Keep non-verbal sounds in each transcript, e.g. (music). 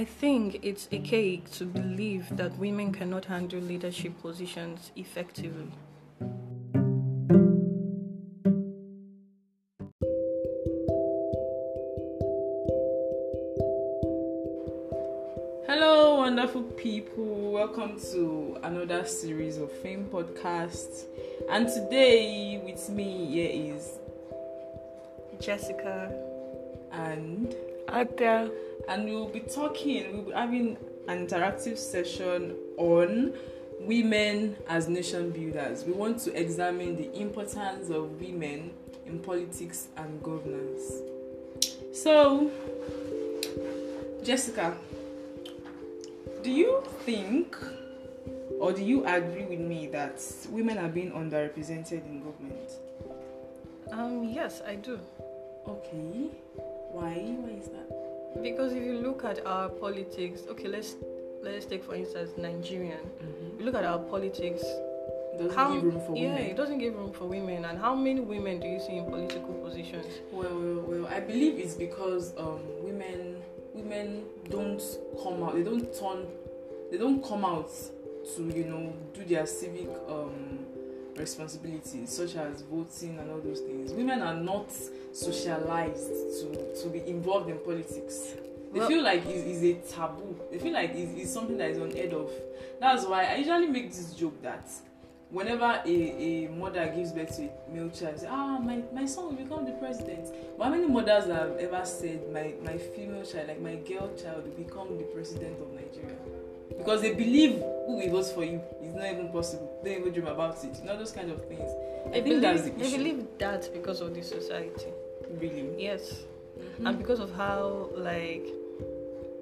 I think it's a cake to believe that women cannot handle leadership positions effectively. Hello, wonderful people. Welcome to another series of Fame Podcasts. And today, with me here is Jessica. and Adia. and we'll be talking. We'll be having an interactive session on women as nation builders. We want to examine the importance of women in politics and governance. So, Jessica, do you think or do you agree with me that women are being underrepresented in government? Um, yes, I do. Okay. Why? Why is that? Because if you look at our politics, okay, let's let's take for instance Nigerian. You look at our politics. Doesn't how give room for yeah, women. it doesn't give room for women. And how many women do you see in political positions? Well, well, well, I believe it's because um, women women don't come out. They don't turn. They don't come out to you know do their civic um, responsibilities such as voting and all those things. Women are not socialized to to be involved in politics. They Well- feel like it's, it's a taboo. They feel like it's, it's something that is unheard of. That's why I usually make this joke that whenever a, a mother gives birth to a male child, say, ah, my, my son will become the president. But how many mothers have ever said, my, my female child, like my girl child, will become the president of Nigeria? Because they believe who will vote for you is not even possible. They don't even dream about it. You know, those kind of things. I They think that's the believe, they issue. believe that because of the society. Really. Yes. Mhm. and because of how like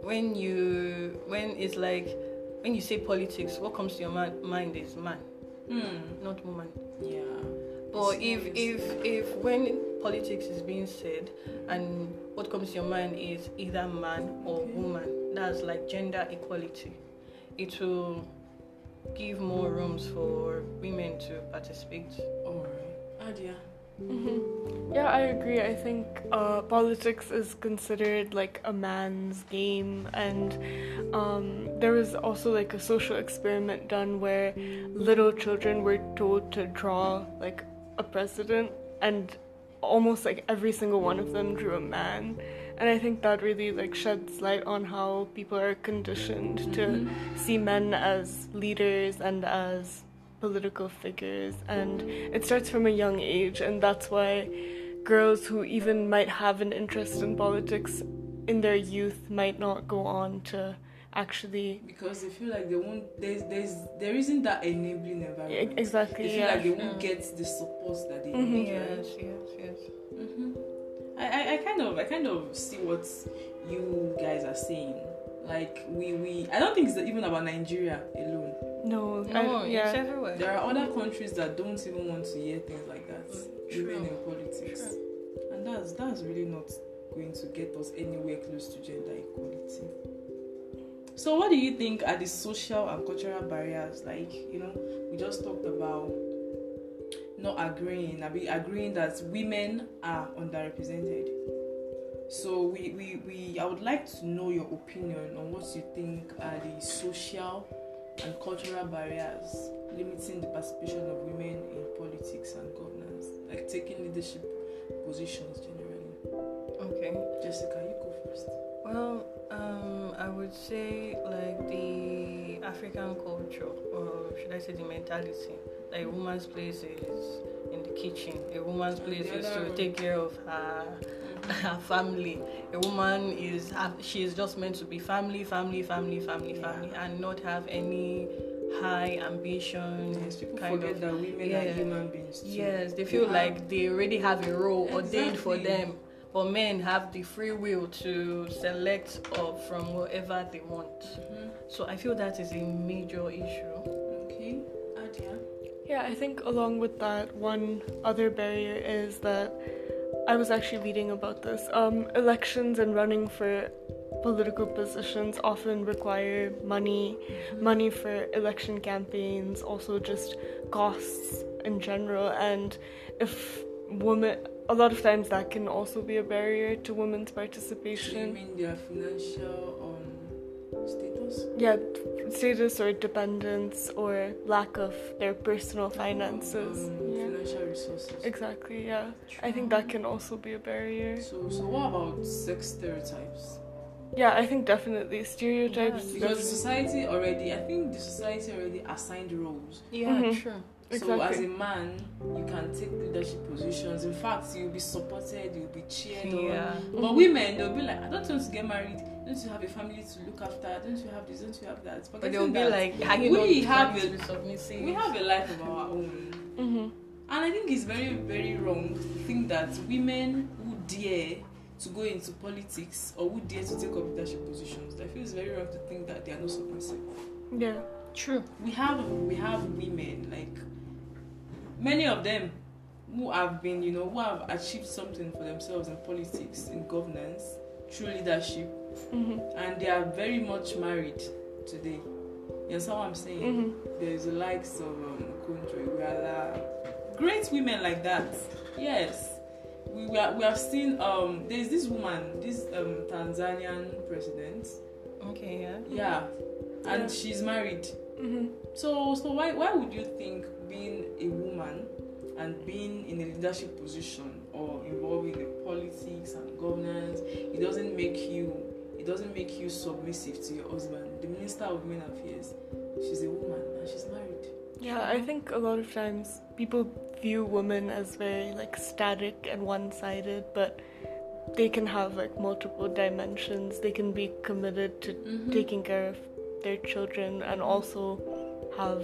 when you when it's like when you say politics what comes to your man, mind is man Hmm. not woman Yeah. but It's if if if when politics is being said and what comes to your mind is either man or Okay. woman that's like gender equality it will give more rooms for women to participate Alright. Adia. hmm Yeah, I agree. I think uh, politics is considered like a man's game, and um, there was also like a social experiment done where little children were told to draw like a president, and almost like every single one of them drew a man. And I think that really like sheds light on how people are conditioned to see men as leaders and as political figures. And it starts from a young age and that's why girls who even might have an interest in politics in their youth might not go on to actually because they feel like they won't there's there's there isn't that enabling environment. Exactly they feel yeah like they won't Mm. get the support that they Mhm. need yes yes yes. Hmm I, I i kind of i kind of see what you guys are saying. Like we we i don't think it's even about nigeria alone. No, no I, yeah. it's everywhere. There are other countries that don't even want to hear things like that mm, True. even in politics. And that's that's really not going to get us anywhere close to gender equality. So what do you think are the social and cultural barriers? Like you know we just talked about not agreeing i mean agreeing that women are underrepresented. So we, we, we i would like to know your opinion on what you think are the social and cultural barriers limiting the participation of women in politics and governance like taking leadership positions generally. Okay. Jessica you go first. Well, um, I would say like the African culture, or should I say the mentality, a woman's place is in the kitchen. A woman's place is to take care of her (laughs) her family. A woman is she is just meant to be family, family, family, family, Yeah. family, and not have any high ambition. yes people kind forget of. that women yeah. are human beings too. Yes, they feel have- like they already have a role ordained for them. But men have the free will to select from whatever they want. Mhm. So I feel that is a major issue. okay adia Yeah, I think along with that, one other barrier is that I was actually reading about this. Um, elections and running for political positions often require money, money for election campaigns, also just costs in general. And if women, a lot of times that can also be a barrier to women's so you participation. mean their financial um status. yeah status or dependence or lack of their personal finances. Um, Yeah. Financial resources. Exactly, yeah. I think that can also be a barrier. So, so what about sex stereotypes? Yeah, I think definitely stereotypes. Yeah, Because def- society already, I think the society already assigned roles. Yeah, Mhm. true. So as a man, you can take leadership positions. In fact, you'll be supported, you'll be cheered on. Yeah. But women, they'll be like, I don't want to get married. Don't you have a family to look after? Don't you have this? Don't you have that? But they'll be like, we have a- submissive. we have a life of our own. Mhm. And I think it's very, very wrong to think that women who dare to go into politics or who dare to take up leadership positions, I feel it's very wrong to think that they are not submissive. Yeah. True. We have we have women like many of them who have been, you know, who have achieved something for themselves in politics, in governance, through leadership, Mhm. and they are very much married today. You understand what I'm saying? Mhm. There's the likes of um, Kunjo Iweala, great women like that. Yes, we, we, are, we have seen. Um, there's this woman, this um, Tanzanian president. Okay, yeah. Yeah, and Yeah. she's married. Mhm. So, so why why would you think being a woman and being in a leadership position or involved in the politics and governance, it doesn't make you it doesn't make you submissive to your husband. The Minister of Women Affairs, she's a woman and she's married. Yeah, I think a lot of times people view women as very like static and one-sided, but they can have like multiple dimensions. They can be committed to Mhm. taking care of their children and also have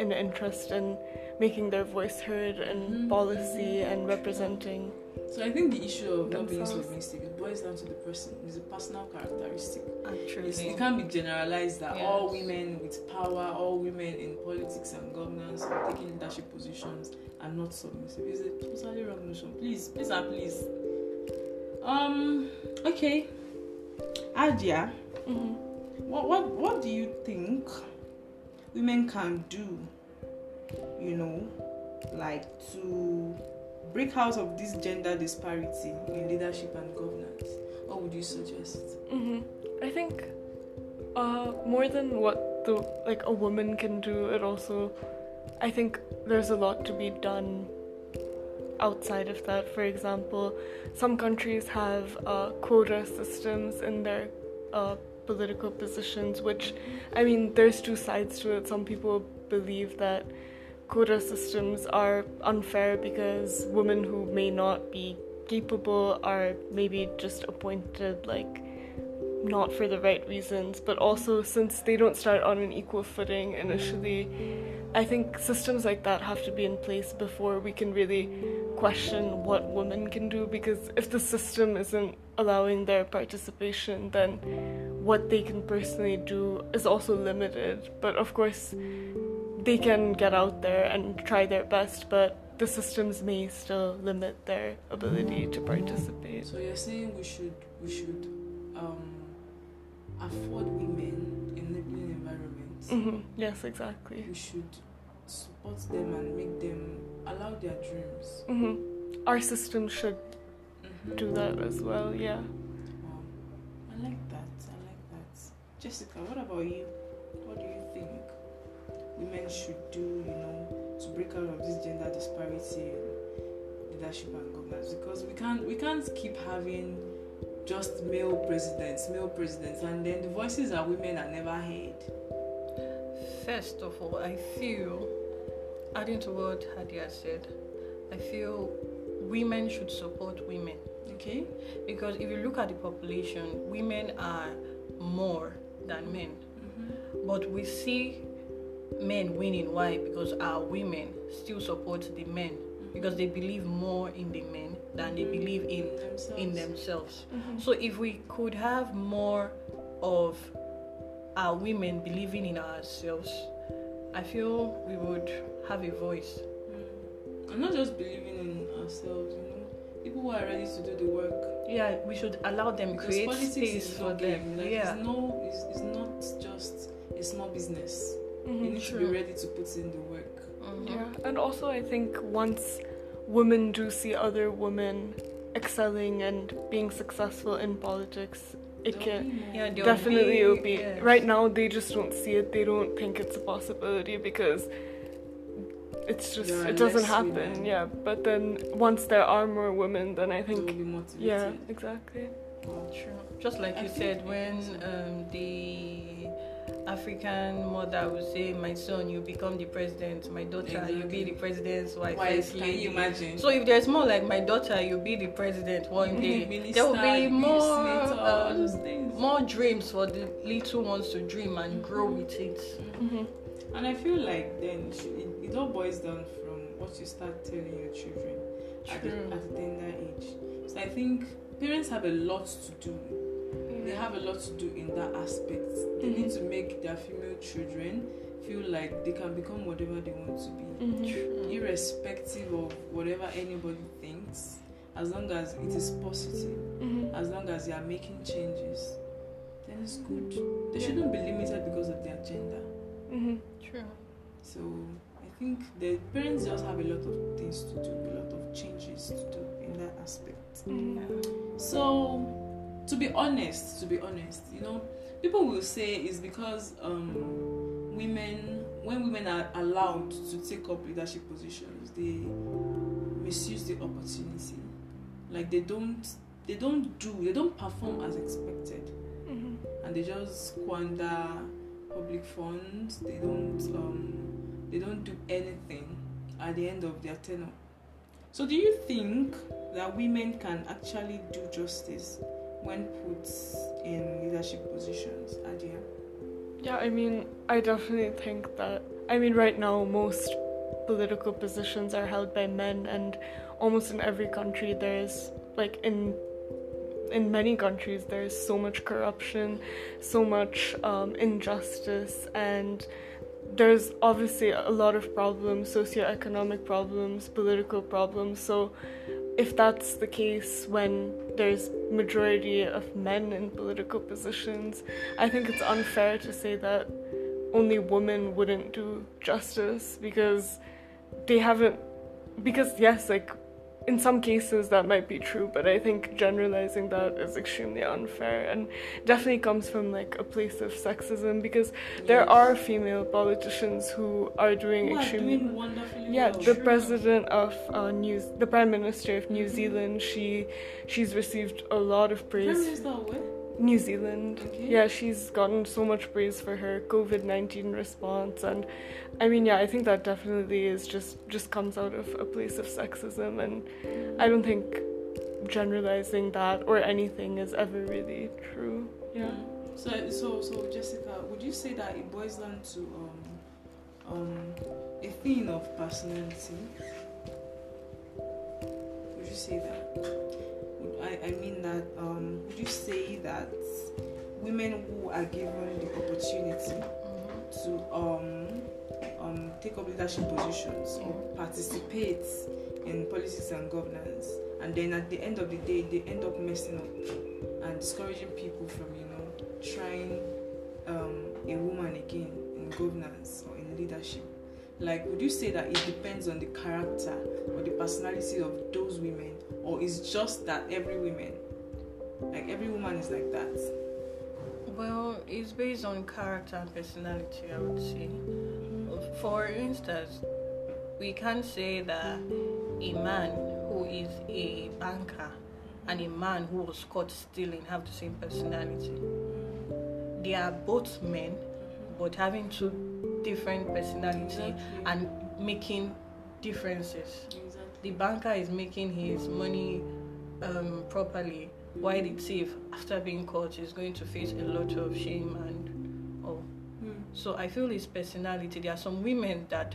an interest in making their voice heard in Mhm. policy and representing. So I think the issue of not being submissive it boils down to the person. It's a personal characteristic. Actually. It can't be generalized that all women with power, all women in politics and governance or taking leadership positions are not submissive. It's a totally wrong notion. Please, please and please. Um. Okay. Adia, Mhm. what what what do you think women can do? You know, like to break out of this gender disparity in leadership and governance. What would you suggest? hmm I think uh, more than what the like a woman can do, it also I think there's a lot to be done outside of that. For example, some countries have uh, quota systems in their uh, political positions, which I mean, there's two sides to it. Some people believe that quota systems are unfair because women who may not be capable are maybe just appointed like not for the right reasons, but also since they don't start on an equal footing initially, I think systems like that have to be in place before we can really question what women can do because if the system isn't allowing their participation, then what they can personally do is also limited. But of course, they can get out there and try their best, but the systems may still limit their ability to participate. So you're saying we should we should um, afford women in enabling environments. hmm Yes, exactly. We should support them and make them allow their dreams. hmm Our system should Mm-hmm. do that as well, yeah. Jessica, what about you? What do you think women should do, you know, to break out of this gender disparity in leadership and governance? Because we can't we can't keep having just male presidents, male presidents, and then the voices of women are never heard. First of all, I feel, adding to what Hadia said, I feel women should support women Okay. because if you look at the population, women are more than men. Mm-hmm. But we see men winning. Why? Because our women still support the men because they believe more in the men than they believe in themselves. in themselves. Mhm. So if we could have more of our women believing in ourselves, I feel we would have a voice. Mm. And not just believing in ourselves, you know, people who are ready to do the work. Yeah, we should allow them Because create politics space is for no them. game. Like, yeah. it's no, it's, it's not just a small business. You Mhm. need to be ready to put in the work. Mhm. Yeah, and also I think once women do see other women excelling and being successful in politics, it can Yeah, definitely be- it'll be yes. right now they just don't see it they don't think it's a possibility because it's just There are it doesn't happen women. yeah but then once there are more women then i They will think be motivated. yeah exactly True. Just like I you said, when um, the African mother would say, "My son, you become the president. My daughter, you be the president's wife." Why can lady." you imagine? So if there's more like my daughter, you be the president one (laughs) day. Minister, there will be more um, more dreams for the little ones to dream and grow with it. hmm And I feel like then it, it all boils down from what you start telling your children at, the, True. at a tender age. So I think parents have a lot to do. They have a lot to do in that aspect. They need to make their female children feel like they can become whatever they want to be, hmm irrespective of whatever anybody thinks, as long as it is positive, hmm as long as they are making changes, then it's good. They shouldn't be limited because of their gender. Hmm True. So I think the parents just have a lot of things to do, a lot of changes to do in that aspect. hmm So to be honest, to be honest, you know, people will say it's because um, women, when women are allowed to take up leadership positions, they misuse the opportunity. Like they don't, they don't do, they don't perform as expected hmm and they just squander public funds. They don't um, they don't do anything at the end of their tenure. So, do you think that women can actually do justice when put in leadership positions, Adia? Yeah, I mean, I definitely think that. I mean, right now, most political positions are held by men, and almost in every country, there's like in in many countries, there's so much corruption, so much um, injustice, and there's obviously a lot of problems, socioeconomic problems, political problems. So, if that's the case when there's majority of men in political positions, I think it's unfair to say that only women wouldn't do justice because they haven't because yes like in some cases that might be true but i think generalizing that is extremely unfair and definitely comes from like a place of sexism because there Yes. are female politicians who are doing Who extremely doing wonderfully yeah, well. the president of uh, New, the prime minister of New Mhm. Zealand, she, she's received a lot of praise. Minister of where? New Zealand, Okay. yeah, she's gotten so much praise for her COVID nineteen response, and I mean, yeah, I think that definitely is just just comes out of a place of sexism, and I don't think generalizing that or anything is ever really true. Yeah. So, so, so, Jessica, would you say that it boils down to um, um, a thing of personality? Would you say that? I, I mean that. Um, would you say that women who are given the opportunity to um, um, take up leadership positions or participate in politics and governance, and then at the end of the day, they end up messing up and discouraging people from, you know, trying um, a woman again in governance or in leadership. Like, would you say that it depends on the character or the personality of those women, or is just that every woman, like every woman is like that? Well, it's based on character and personality, I would say. For instance, we can't say that a man who is a banker and a man who was caught stealing have the same personality. They are both men, but having two different personality Exactly. and making differences. Exactly. The banker is making his money um, properly, while the thief, after being caught, is going to face a lot of shame and all. Hmm. So I feel his personality. There are some women that,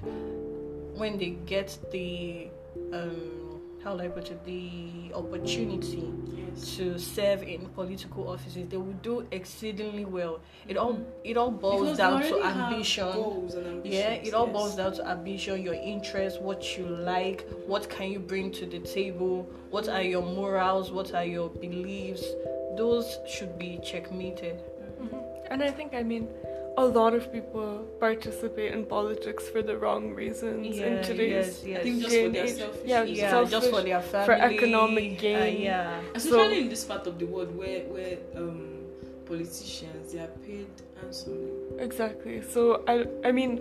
when they get the, um, how do I the opportunity Yes. to serve in political offices, they will do exceedingly well. It all it all boils Because down to ambition. goals and Yeah, it all yes. boils down to ambition, your interest, what you like, what can you bring to the table, what are your morals, what are your beliefs. Those should be checkmated. Mhm. And I think, I mean, a lot of people participate in politics for the wrong reasons in today's yes, yes. I think just day for and their selfish Yeah, yeah, selfish just for their family, for economic uh, gain. yeah, especially So- in this part of the world where where um politicians, they are paid handsomely. Exactly. So I I mean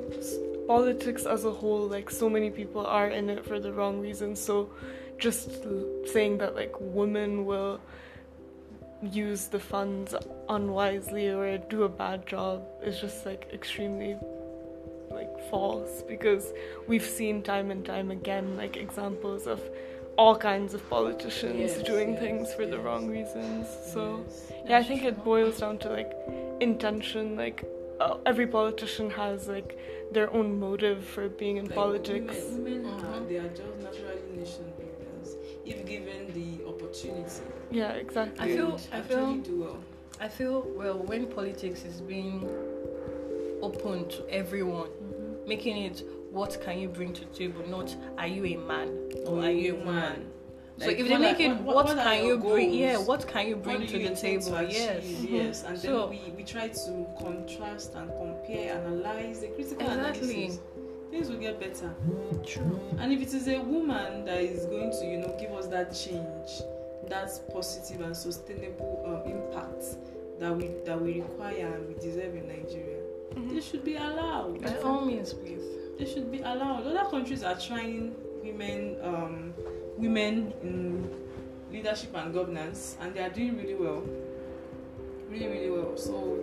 politics as a whole like so many people are in it for the wrong reasons. So just saying that like women will use the funds unwisely or do a bad job is just like extremely like false because we've seen time and time again like examples of all kinds of politicians Yes, doing yes, things for the wrong reasons. So Yes. yeah, I think it boils down to like intention. Like uh, every politician has like their own motive for being in Like, politics. Women, women are, Mhm. they are just naturally nation builders if given the opportunity. Yeah, exactly. I feel- I feel- do well. I feel well when politics is being open to everyone, mm-hmm. making it what can you bring to the table, not are you a man or are you a woman. So Like, if they make are- it what, what are can your you bring goals? yeah, what can you What bring do to you the table? to yes. achieve? Mm-hmm. Yes, and So- then we, we try to contrast and compare, analyze the critical Exactly. analysis. Things will get better. True. And if it is a woman that is going to, you know, give us that change, that positive and sustainable um, impact that we that we require and we deserve in Nigeria, Mhm. they should be allowed. By all means, please. They should be allowed. Other countries are trying women, um, women in leadership and governance, and they are doing really well. Really, really well. So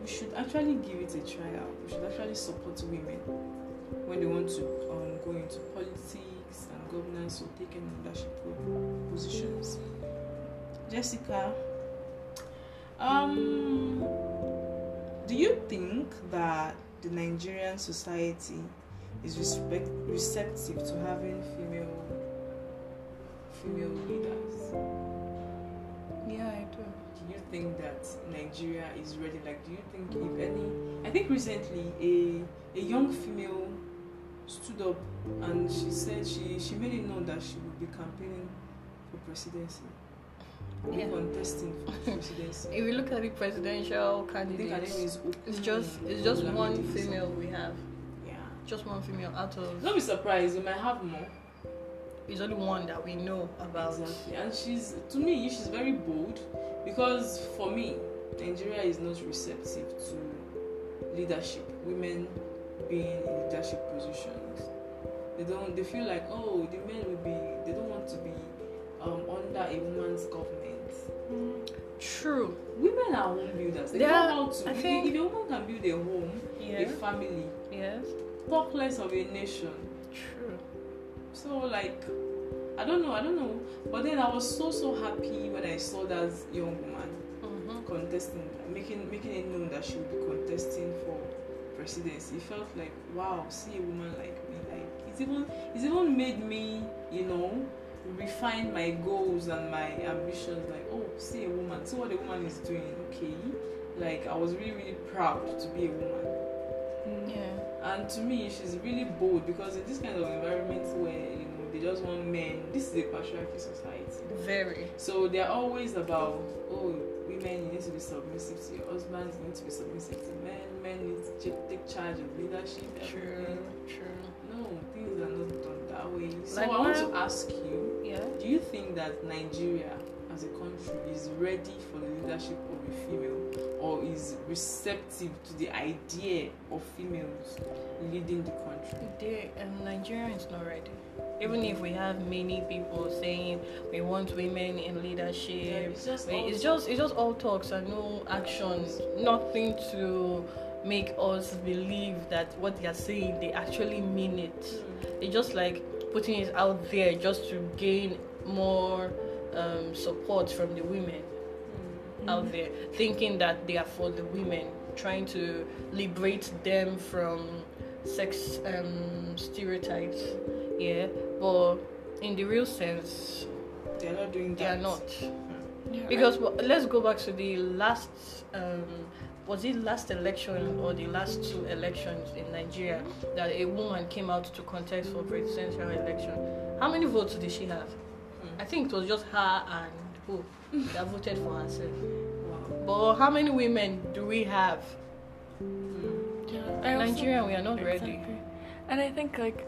we should actually give it a try out. We should actually support women when they want to um, go into politics and governance or take any leadership positions. Jessica, um, do you think that the Nigerian society is respect, receptive to having female female leaders? Yeah, I do. Do you think that Nigeria is ready? Like, do you think if any? I think recently a a young female stood up and she said she she made it known that she would be campaigning for presidency, Yeah. contesting for (laughs) presidency. If you look at the presidential I think her candidates, is it's just it's just one female we have. Yeah. Just one female out of Don't be surprised. You might have more. it's only one that we know about. Exactly. And she's to me she's very bold because for me Nigeria is not receptive to leadership. Women being in leadership positions. They don't they feel like oh the men will be they don't want to be um, under a woman's government. Mm. True. Women are home builders. They Yeah, know how to I if, think- if a woman can build a home, Yeah. a family, Yes. talk less of a nation. True. So like, I don't know, I don't know. But then I was so so happy when I saw that young woman Mm-hmm. contesting, making making it known that she would be contesting for presidency. It felt like wow, see a woman like me. Like it's even it's even made me, you know, refine my goals and my ambitions. Like oh, see a woman, see what a woman is doing. Okay, like I was really really proud to be a woman. Mm. Yeah. And to me, she's really bold because in this kind of environment where you know they just want men, this is a patriarchy society. Very. So they're always about oh, women you need to be submissive to your husbands, you need to be submissive to men, men need to take charge of leadership. True. everything. True. No, things are not done that way. So Like I want to ask you, Yeah. do you think that Nigeria as a country is ready for the leadership of a female or is receptive to the idea of females leading the country? They, um, Nigeria is not ready. Even if we have many people saying we want women in leadership, it's just it's just it's just all talks and no action. Nothing to make us believe that what they are saying they actually mean it. Mm. They just like putting it out there just to gain more um, support from the women Mm. out there, thinking that they are for the women, trying to liberate them from sex um, stereotypes. Yeah, but in the real sense, They're not doing that. they are not. Yeah, Because w let's go back to the last, um, was it last election or the last two elections in Nigeria that a woman came out to contest for presidential election? How many votes did she have? I think it was just her and who (laughs) that voted for herself. Wow. But how many women do we have? Mm. Yeah, Nigeria, we are not ready. And I think like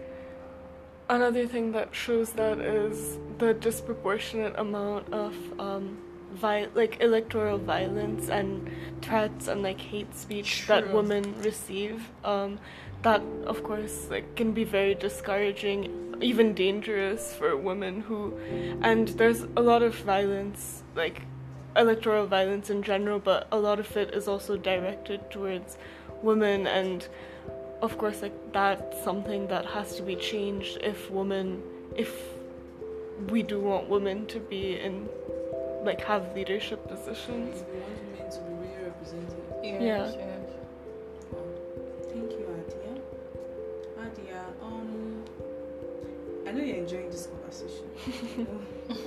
another thing that shows that is the disproportionate amount of um, vi- like electoral violence and threats and like hate speech that women receive. Um, that of course like can be very discouraging, even dangerous for women who, and there's a lot of violence like electoral violence in general, but a lot of it is also directed towards women and of course like that's something that has to be changed if women if we do want women to be in like have leadership positions If we want women to be really represented. Yes, Yeah. yes. Thank you, Adia. Adia, um, I know you're enjoying this conversation.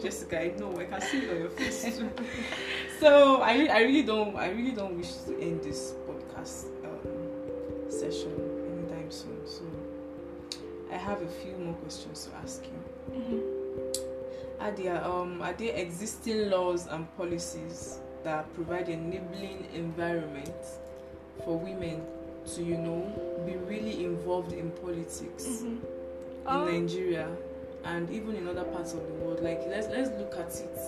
Jessica, I know I can see it on your face too. (laughs) so I, I really don't, I really don't wish to end this podcast um, session anytime soon. So I have a few more questions to ask you. Mm-hmm. Adia, um, are there existing laws and policies that provide a enabling environment for women to, you know, be really involved in politics Mm-hmm. in Nigeria and even in other parts of the world? Like, let's let's look at it.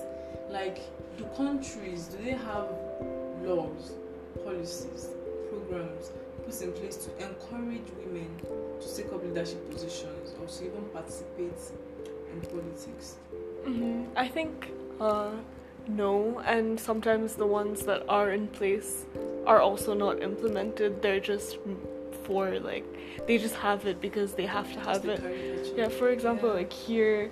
Like, do countries do they have laws, policies, programs put in place to encourage women to take up leadership positions or to even participate in politics? Hmm I think uh, no, and sometimes the ones that are in place are also not implemented. They're just for like they just have it because they have to have it. Yeah, for example, Yeah. like here,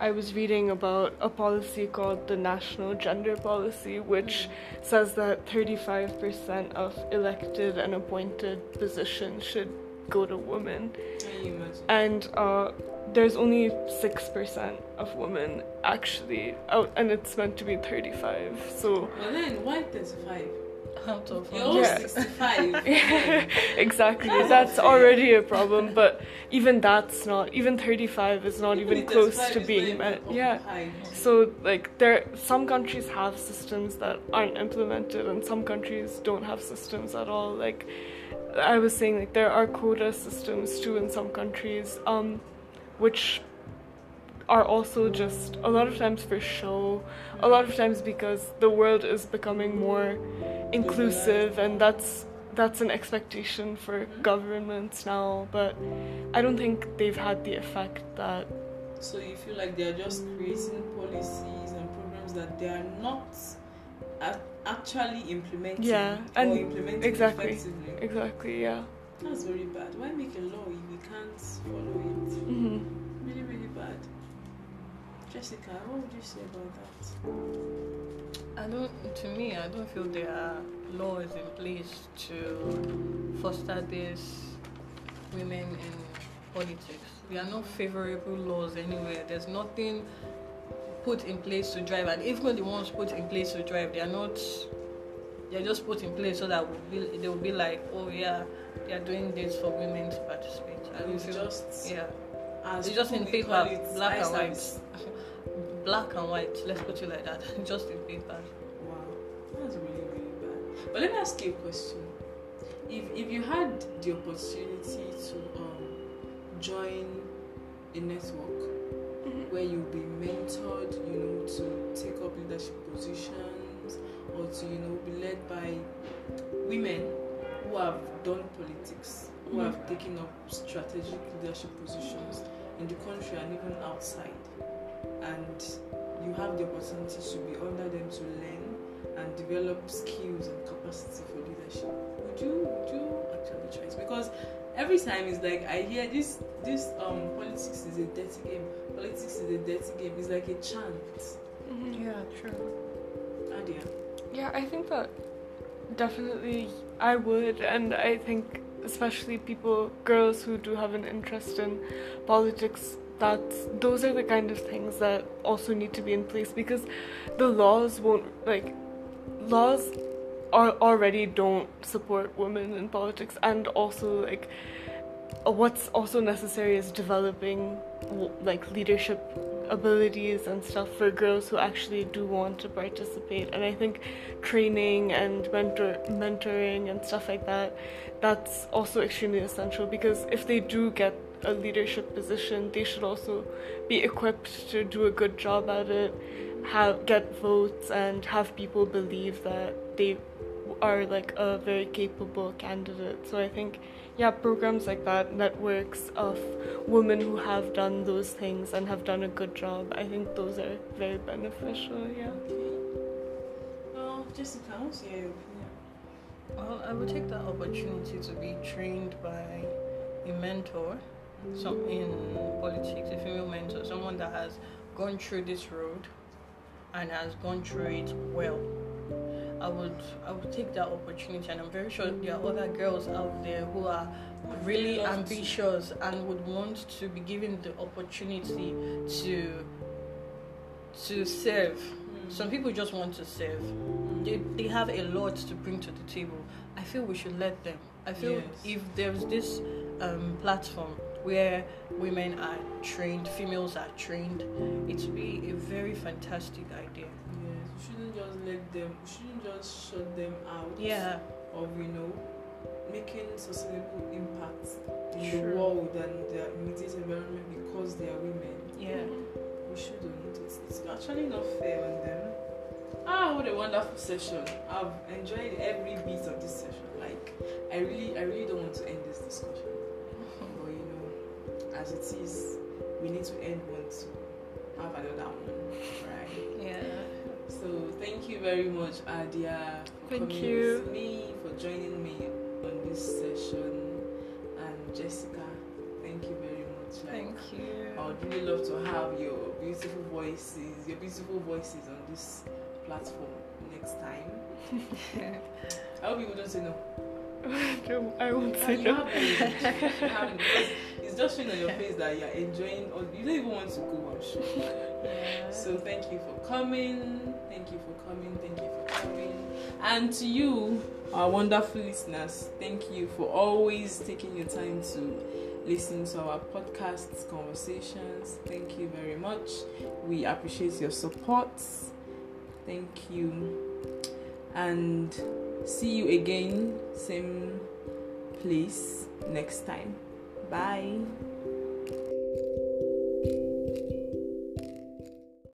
I was reading about a policy called the National Gender Policy, which says that 35% of elected and appointed positions should go to women. Can you imagine? And uh, there's only 6% of women actually out, and it's meant to be 35. So, Well then, why 35? Out of You're. Yeah. 65. (laughs) exactly, That's already a problem, but even that's not, even 35 is not even, close to being met. Yeah. So like there some countries have systems that aren't implemented and some countries don't have systems at all. Like I was saying like there are quota systems too in some countries um which are also just a lot of times for show, a lot of times because the world is becoming more inclusive and that's that's an expectation for governments now, but I don't think they've had the effect that So you feel like they are just creating policies and programs that they are not actually implementing Yeah, or and implementing exactly. effectively. exactly yeah. That's very bad. Why make a law if we can't follow it? hmm Really, really bad. Jessica, what would you say about that? I don't. To me, I don't feel there are laws in place to foster this women in politics. There are no favorable laws anywhere. There's nothing put in place to drive, and even the ones put in place to drive, they are not. They're just put in place so that we'll be, they will be like, oh yeah, they are doing this for women to participate. I don't It's feel. just yeah, as it's just in will paper, it, black and white. (laughs) black and white. Let's put it like that. (laughs) just in paper. Wow, that's really really bad. But let me ask you a question. If if you had the opportunity to um, join a network where you'll be mentored, you know, to take up leadership positions or to you know be led by women who have done politics, who Mhm. have taken up strategic leadership positions in the country and even outside, and you have the opportunity to be under them to learn and develop skills and capacity for leadership. Would you would you actually try it? Because every time it's like I hear this this um politics is a dirty game. Politics is a dirty game. It's like a chant. Yeah, true. Adia. Yeah, I think that definitely I would, and I think especially people, girls who do have an interest in politics, that those are the kind of things that also need to be in place because the laws won't like laws are already don't support women in politics, and also like what's also necessary is developing like leadership abilities and stuff for girls who actually do want to participate. And i think training and mentor mentoring and stuff like that that's also extremely essential because if they do get a leadership position they should also be equipped to do a good job at it have get votes and have people believe that they are like a very capable candidate. So I think yeah, programs like that, networks of women who have done those things and have done a good job. I think those are very beneficial. Yeah. Well, Jessica, what's your opinion? Well, I would take that opportunity to be trained by a mentor, some in politics, a female mentor, someone that has gone through this road and has gone through it well. I would I would take that opportunity, and I'm very sure there are other girls out there who are really ambitious and would want to be given the opportunity to to serve. Some people just want to serve. They, they have a lot to bring to the table. I feel we should let them. I feel Yes. if there's this um, platform where women are trained, females are trained, it would be a very fantastic idea. Yes, we shouldn't just let them. We shouldn't just shut them out. Yeah, Of you know, making sustainable impact in True. the world and their immediate environment because they are women. yeah. We shouldn't. It's, it's actually not fair on them. Ah, what a wonderful session! I've enjoyed every bit of this session. Like, I really, I really don't want to end this discussion. But you know, as it is, we need to end one to have another one, right? Yeah. So thank you very much, Adia, for Thank coming you. with me, for joining me on this session, and Jessica, thank you very much. Like, Thank you. I would really love to have your beautiful voices, your beautiful voices on this platform next time. (laughs) I hope you wouldn't say no. I won't say no. have it. You have it because it's just showing on your face that you're enjoying, or you don't even want to go. I'm sure. Yeah. So thank you for coming. Thank you for coming. Thank you for coming. And to you, our wonderful listeners, thank you for always taking your time to listen to our podcasts, conversations. Thank you very much. We appreciate your support. Thank you. And see you again, same place next time. Bye.